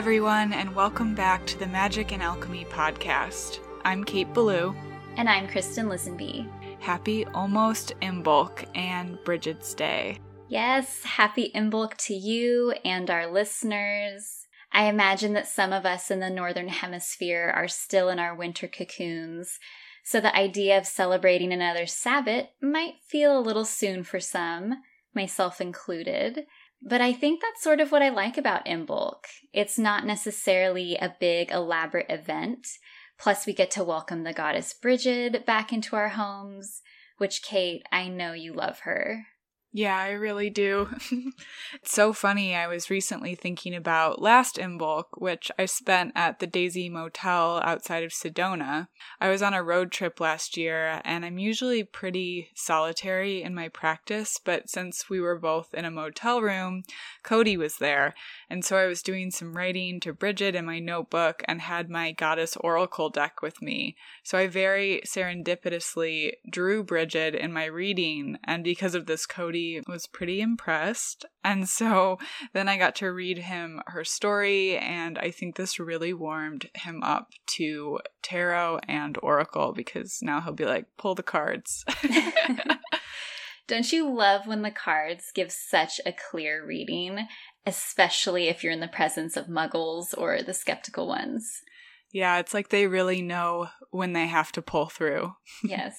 Everyone, and welcome back to the Magic and Alchemy podcast. I'm Kate Ballou. And I'm Kristen Lisenby. Happy almost Imbolc and Brigid's Day. Yes, happy Imbolc to you and our listeners. I imagine that some of us in the Northern Hemisphere are still in our winter cocoons, so the idea of celebrating another Sabbat might feel a little soon for some, myself included. But I think that's sort of what I like about Imbolc. It's not necessarily a big, elaborate event. Plus, we get to welcome the goddess Brigid back into our homes, which, Kate, I know you love her. Yeah, I really do. it's so funny. I was recently thinking about last Imbolc, which I spent at the Daisy Motel outside of Sedona. I was on a road trip last year, and I'm usually pretty solitary in my practice, but since we were both in a motel room, Cody was there. And so I was doing some writing to Brigid in my notebook and had my Goddess Oracle deck with me. So I very serendipitously drew Brigid in my reading, and because of this, Cody was pretty impressed. And so then I got to read him her story, and I think this really warmed him up to tarot and oracle because now he'll be like, pull the cards. Don't you love when the cards give such a clear reading, especially if you're in the presence of muggles or the skeptical ones? Yeah, it's like they really know when they have to pull through. Yes.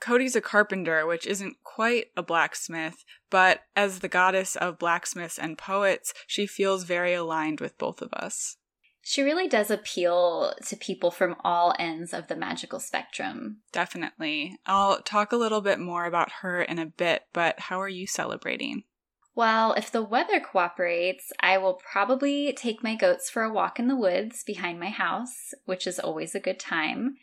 Cody's a carpenter, which isn't quite a blacksmith, but as the goddess of blacksmiths and poets, she feels very aligned with both of us. She really does appeal to people from all ends of the magical spectrum. Definitely. I'll talk a little bit more about her in a bit, but how are you celebrating? Well, if the weather cooperates, I will probably take my goats for a walk in the woods behind my house, which is always a good time.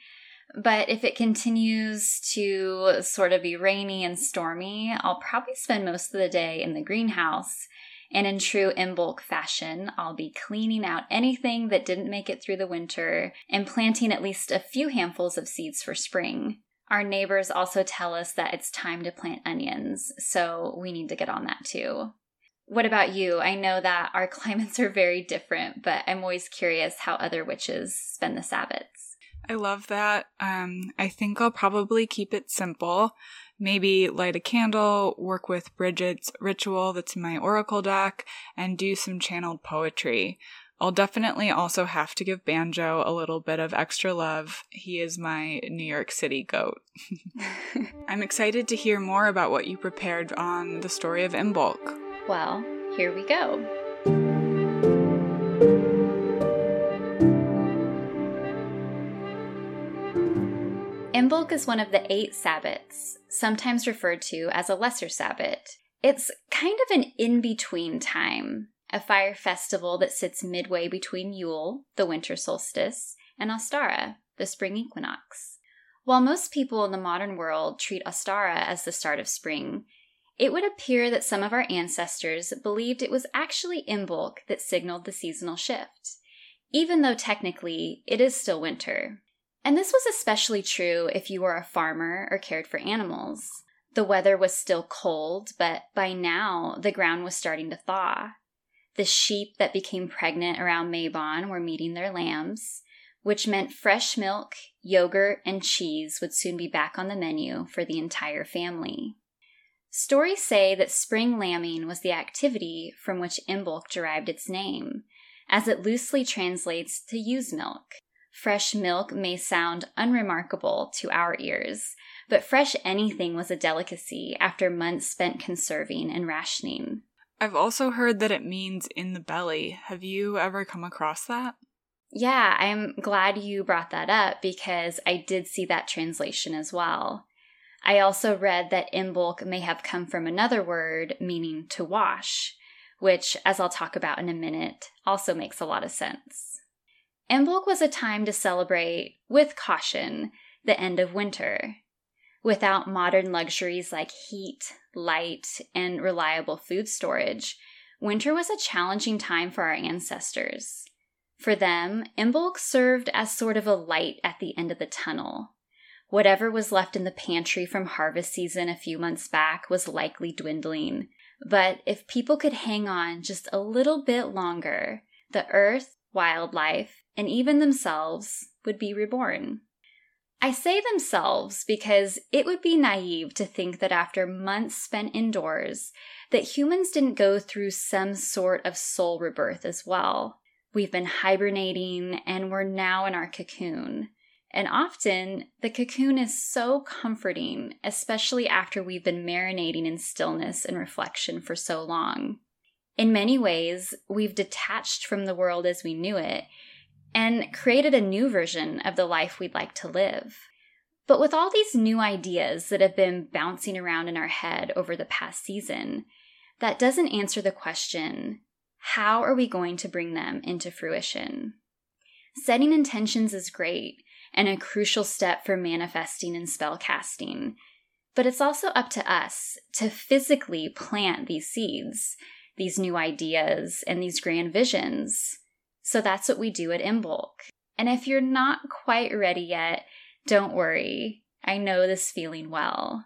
But if it continues to sort of be rainy and stormy, I'll probably spend most of the day in the greenhouse. And in true Imbolc fashion, I'll be cleaning out anything that didn't make it through the winter and planting at least a few handfuls of seeds for spring. Our neighbors also tell us that it's time to plant onions, so we need to get on that too. What about you? I know that our climates are very different, but I'm always curious how other witches spend the Sabbats. I love that. Um, I think I'll probably keep it simple. Maybe light a candle, work with Brigid's ritual that's in my oracle deck, and do some channeled poetry. I'll definitely also have to give Banjo a little bit of extra love. He is my New York City goat. I'm excited to hear more about what you prepared on the story of Imbolc. Well, here we go. Imbolc is one of the eight Sabbats, sometimes referred to as a lesser Sabbat. It's kind of an in between time, a fire festival that sits midway between Yule, the winter solstice, and Ostara, the spring equinox. While most people in the modern world treat Ostara as the start of spring, it would appear that some of our ancestors believed it was actually Imbolc that signaled the seasonal shift, even though technically it is still winter. And this was especially true if you were a farmer or cared for animals. The weather was still cold, but by now the ground was starting to thaw. The sheep that became pregnant around Mabon were meeting their lambs, which meant fresh milk, yogurt, and cheese would soon be back on the menu for the entire family. Stories say that spring lambing was the activity from which Imbolc derived its name, as it loosely translates to ewe's milk. Fresh milk may sound unremarkable to our ears, but fresh anything was a delicacy after months spent conserving and rationing. I've also heard that it means in the belly. Have you ever come across that? Yeah, I'm glad you brought that up because I did see that translation as well. I also read that Imbolc may have come from another word meaning to wash, which, as I'll talk about in a minute, also makes a lot of sense. Imbolc was a time to celebrate, with caution, the end of winter. Without modern luxuries like heat, light, and reliable food storage, winter was a challenging time for our ancestors. For them, Imbolc served as sort of a light at the end of the tunnel. Whatever was left in the pantry from harvest season a few months back was likely dwindling. But if people could hang on just a little bit longer, the earth, wildlife, and even themselves would be reborn. I say themselves because it would be naive to think that after months spent indoors, that humans didn't go through some sort of soul rebirth as well. We've been hibernating and we're now in our cocoon. And often the cocoon is so comforting, especially after we've been marinating in stillness and reflection for so long. In many ways, we've detached from the world as we knew it and created a new version of the life we'd like to live. But with all these new ideas that have been bouncing around in our head over the past season, that doesn't answer the question how are we going to bring them into fruition? Setting intentions is great, and a crucial step for manifesting and spell casting. But it's also up to us to physically plant these seeds, these new ideas, and these grand visions. So that's what we do at Imbolc. And if you're not quite ready yet, don't worry. I know this feeling well.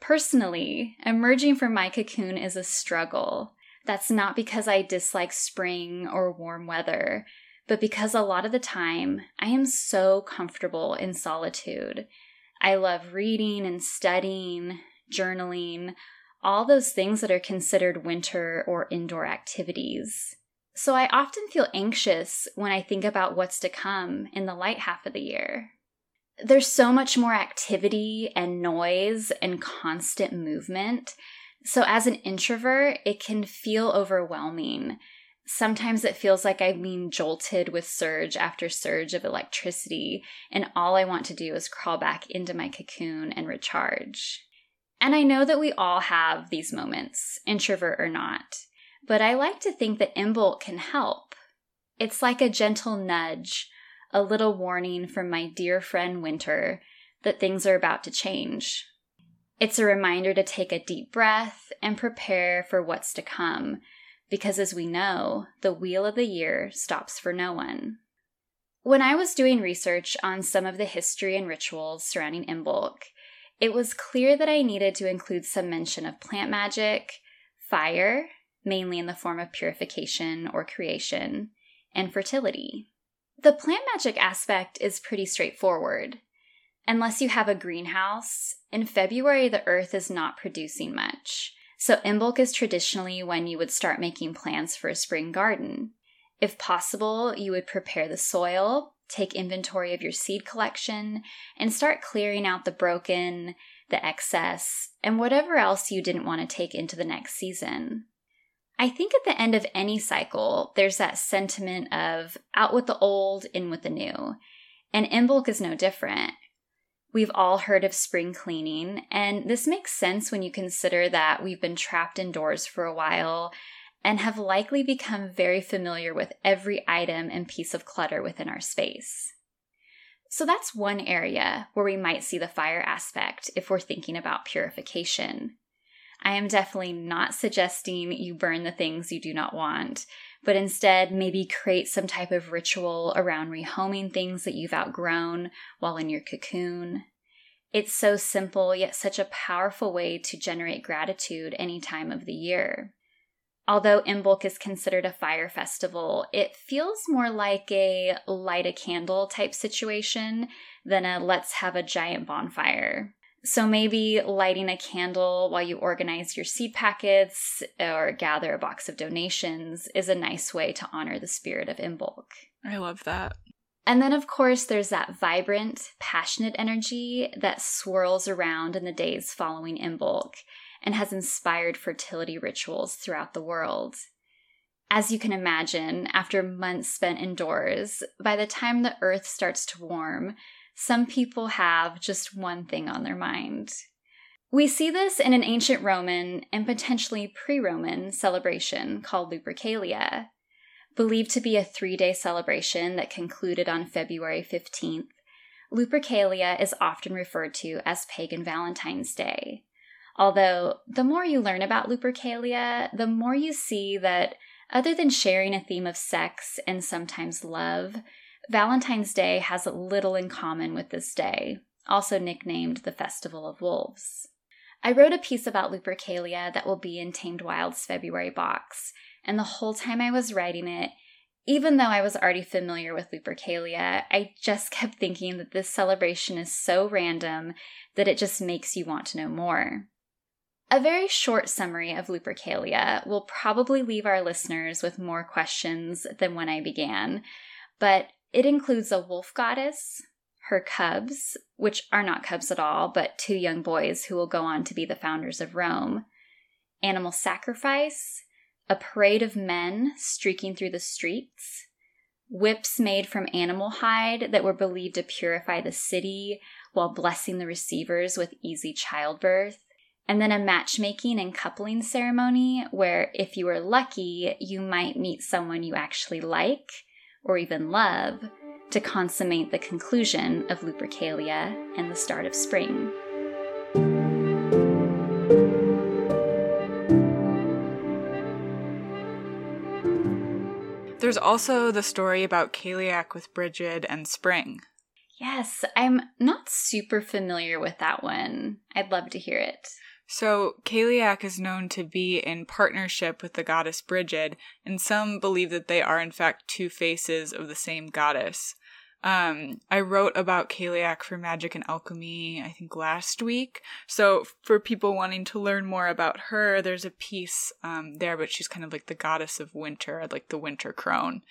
Personally, emerging from my cocoon is a struggle. That's not because I dislike spring or warm weather but because a lot of the time I am so comfortable in solitude. I love reading and studying, journaling, all those things that are considered winter or indoor activities. So I often feel anxious when I think about what's to come in the light half of the year. There's so much more activity and noise and constant movement. So, as an introvert, it can feel overwhelming Sometimes it feels like I'm being jolted with surge after surge of electricity, and all I want to do is crawl back into my cocoon and recharge. And I know that we all have these moments, introvert or not, but I like to think that Imbolc can help. It's like a gentle nudge, a little warning from my dear friend Winter that things are about to change. It's a reminder to take a deep breath and prepare for what's to come because as we know, the wheel of the year stops for no one. When I was doing research on some of the history and rituals surrounding Imbolc, it was clear that I needed to include some mention of plant magic, fire, mainly in the form of purification or creation, and fertility. The plant magic aspect is pretty straightforward. Unless you have a greenhouse, in February the earth is not producing much. So, Imbolc is traditionally when you would start making plans for a spring garden. If possible, you would prepare the soil, take inventory of your seed collection, and start clearing out the broken, the excess, and whatever else you didn't want to take into the next season. I think at the end of any cycle, there's that sentiment of out with the old, in with the new. And Imbolc is no different. We've all heard of spring cleaning, and this makes sense when you consider that we've been trapped indoors for a while and have likely become very familiar with every item and piece of clutter within our space. So that's one area where we might see the fire aspect if we're thinking about purification. I am definitely not suggesting you burn the things you do not want, but instead maybe create some type of ritual around rehoming things that you've outgrown while in your cocoon. It's so simple, yet such a powerful way to generate gratitude any time of the year. Although Imbolc is considered a fire festival, it feels more like a light a candle type situation than a let's have a giant bonfire. So maybe lighting a candle while you organize your seed packets or gather a box of donations is a nice way to honor the spirit of Imbolc. I love that. And then, of course, there's that vibrant, passionate energy that swirls around in the days following Imbolc and has inspired fertility rituals throughout the world. As you can imagine, after months spent indoors, by the time the earth starts to warm, some people have just one thing on their mind. We see this in an ancient Roman and potentially pre Roman celebration called Lupercalia. Believed to be a three day celebration that concluded on February 15th, Lupercalia is often referred to as Pagan Valentine's Day. Although, the more you learn about Lupercalia, the more you see that other than sharing a theme of sex and sometimes love, Valentine's Day has little in common with this day, also nicknamed the Festival of Wolves. I wrote a piece about Lupercalia that will be in Tamed Wild's February box, and the whole time I was writing it, even though I was already familiar with Lupercalia, I just kept thinking that this celebration is so random that it just makes you want to know more. A very short summary of Lupercalia will probably leave our listeners with more questions than when I began, but it includes a wolf goddess, her cubs, which are not cubs at all, but two young boys who will go on to be the founders of Rome, animal sacrifice, a parade of men streaking through the streets, whips made from animal hide that were believed to purify the city while blessing the receivers with easy childbirth, and then a matchmaking and coupling ceremony where, if you were lucky, you might meet someone you actually like or even love to consummate the conclusion of Lupercalia and the start of spring. There's also the story about Cailleach with Brigid and Spring. Yes, I'm not super familiar with that one. I'd love to hear it. So, Cailleach is known to be in partnership with the goddess Brigid, and some believe that they are in fact two faces of the same goddess. Um, I wrote about Cailleach for Magic and Alchemy, I think last week. So for people wanting to learn more about her, there's a piece um, there, but she's kind of like the goddess of winter, like the winter crone.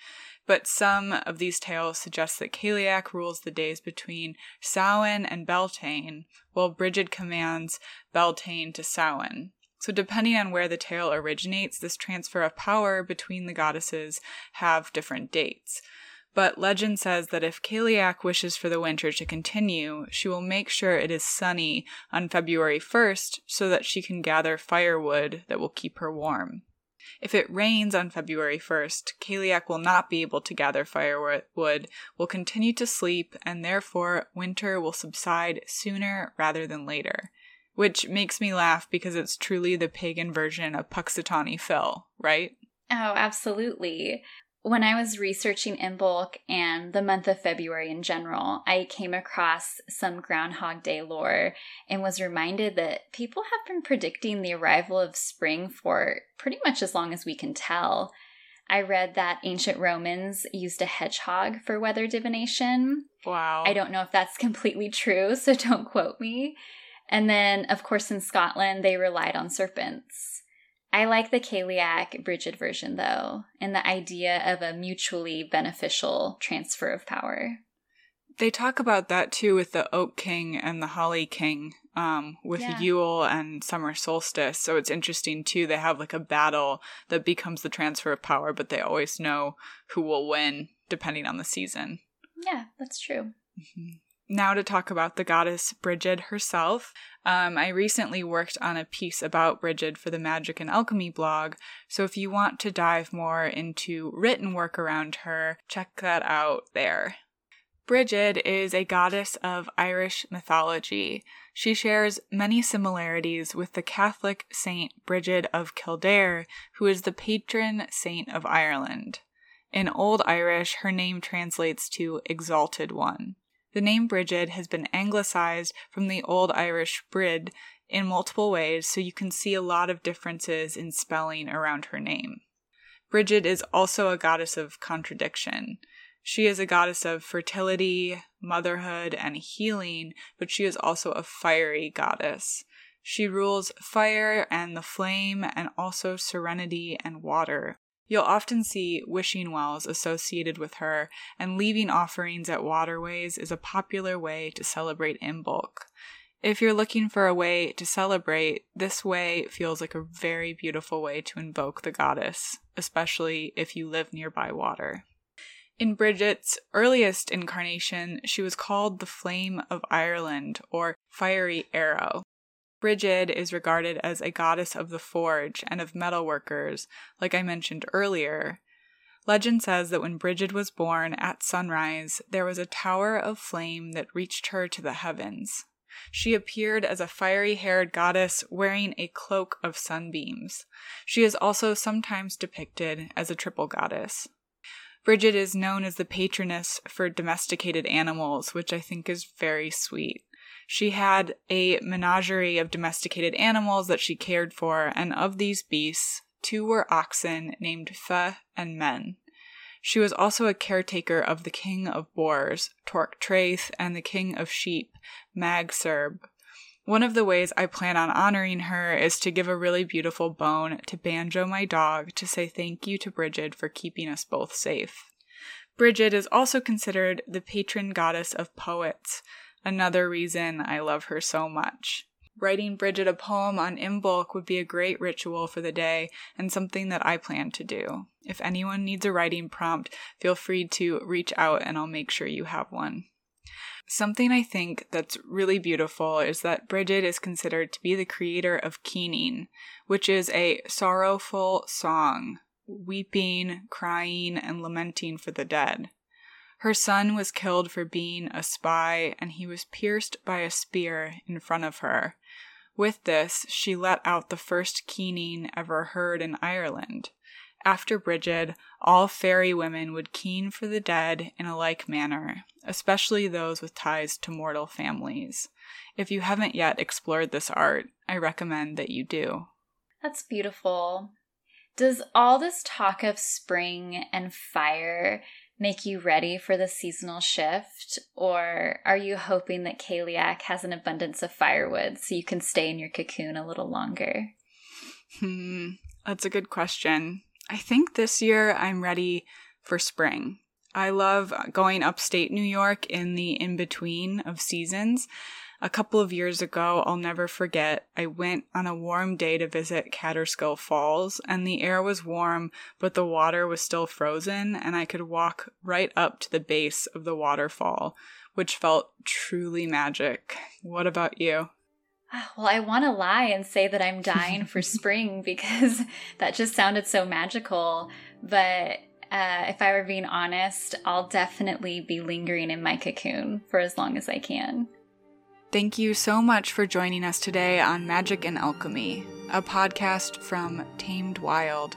But some of these tales suggest that Cailleach rules the days between Samhain and Beltane, while Brigid commands Beltane to Samhain. So, depending on where the tale originates, this transfer of power between the goddesses have different dates. But legend says that if Cailleach wishes for the winter to continue, she will make sure it is sunny on February 1st so that she can gather firewood that will keep her warm. If it rains on February 1st, Cailleach will not be able to gather firewood, will continue to sleep, and therefore winter will subside sooner rather than later. Which makes me laugh because it's truly the pagan version of Punxsutawney Phil, right? Oh, absolutely when I was researching Imbolc and the month of February in general, I came across some Groundhog Day lore and was reminded that people have been predicting the arrival of spring for pretty much as long as we can tell. I read that ancient Romans used a hedgehog for weather divination. Wow. I don't know if that's completely true, so don't quote me. And then, of course, in Scotland, they relied on serpents. I like the Cailleach Brigid version though, and the idea of a mutually beneficial transfer of power. They talk about that too with the Oak King and the Holly King, um, with yeah. Yule and summer solstice. So it's interesting too. They have like a battle that becomes the transfer of power, but they always know who will win depending on the season. Yeah, that's true. Mm-hmm now to talk about the goddess Brigid herself. Um, I recently worked on a piece about Brigid for the Magic and Alchemy blog, so if you want to dive more into written work around her, check that out there. Brigid is a goddess of Irish mythology. She shares many similarities with the Catholic Saint Brigid of Kildare, who is the patron saint of Ireland. In Old Irish, her name translates to Exalted One. The name Brigid has been anglicized from the Old Irish Brid in multiple ways, so you can see a lot of differences in spelling around her name. Brigid is also a goddess of contradiction. She is a goddess of fertility, motherhood, and healing, but she is also a fiery goddess. She rules fire and the flame, and also serenity and water. You'll often see wishing wells associated with her, and leaving offerings at waterways is a popular way to celebrate Imbolc. If you're looking for a way to celebrate, this way feels like a very beautiful way to invoke the goddess, especially if you live nearby water. In Brigid's earliest incarnation, she was called the Flame of Ireland or Fiery Arrow. Brigid is regarded as a goddess of the forge and of metalworkers, like I mentioned earlier. Legend says that when Brigid was born at sunrise, there was a tower of flame that reached her to the heavens. She appeared as a fiery haired goddess wearing a cloak of sunbeams. She is also sometimes depicted as a triple goddess. Brigid is known as the patroness for domesticated animals, which I think is very sweet. She had a menagerie of domesticated animals that she cared for, and of these beasts, two were oxen named Fe and Men. She was also a caretaker of the king of boars, Torc Triath, and the king of sheep, Mag Serb. One of the ways I plan on honoring her is to give a really beautiful bone to Banjo, my dog, to say thank you to Brigid for keeping us both safe. Brigid is also considered the patron goddess of poets another reason I love her so much. Writing Brigid a poem on Imbolc would be a great ritual for the day and something that I plan to do. If anyone needs a writing prompt, feel free to reach out and I'll make sure you have one. Something I think that's really beautiful is that Brigid is considered to be the creator of keening, which is a sorrowful song, weeping, crying, and lamenting for the dead. Her son was killed for being a spy, and he was pierced by a spear in front of her. With this, she let out the first keening ever heard in Ireland. After Brigid, all fairy women would keen for the dead in a like manner, especially those with ties to mortal families. If you haven't yet explored this art, I recommend that you do. That's beautiful. Does all this talk of spring and fire make you ready for the seasonal shift? Or are you hoping that Cailleach has an abundance of firewood so you can stay in your cocoon a little longer? Hmm, that's a good question. I think this year I'm ready for spring. I love going upstate New York in the in between of seasons a couple of years ago, I'll never forget, I went on a warm day to visit Kaaterskill Falls, and the air was warm, but the water was still frozen, and I could walk right up to the base of the waterfall, which felt truly magic. What about you? Well, I want to lie and say that I'm dying for spring because that just sounded so magical. But uh, if I were being honest, I'll definitely be lingering in my cocoon for as long as I can. Thank you so much for joining us today on Magic and Alchemy, a podcast from Tamed Wild.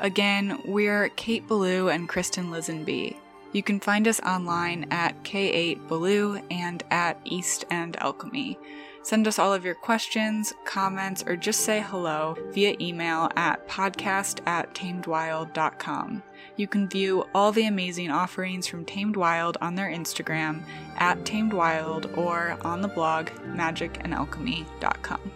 Again, we're Kate Ballou and Kristen Lisenby. You can find us online at K8 Ballou and at East End Alchemy. Send us all of your questions, comments, or just say hello via email at podcast at tamedwild.com. You can view all the amazing offerings from Tamed Wild on their Instagram at Tamed Wild or on the blog magicandalchemy.com.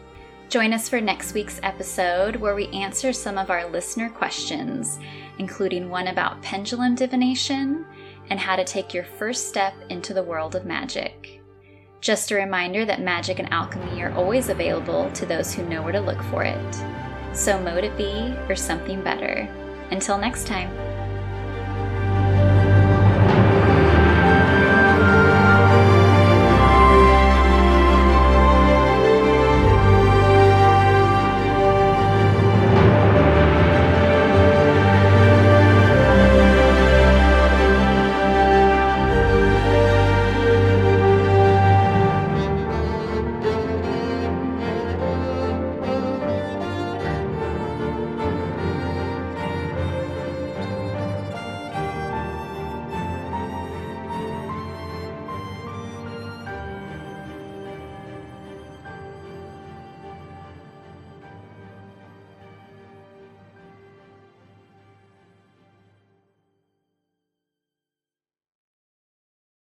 Join us for next week's episode where we answer some of our listener questions, including one about pendulum divination and how to take your first step into the world of magic. Just a reminder that magic and alchemy are always available to those who know where to look for it. So mote it be or something better. Until next time.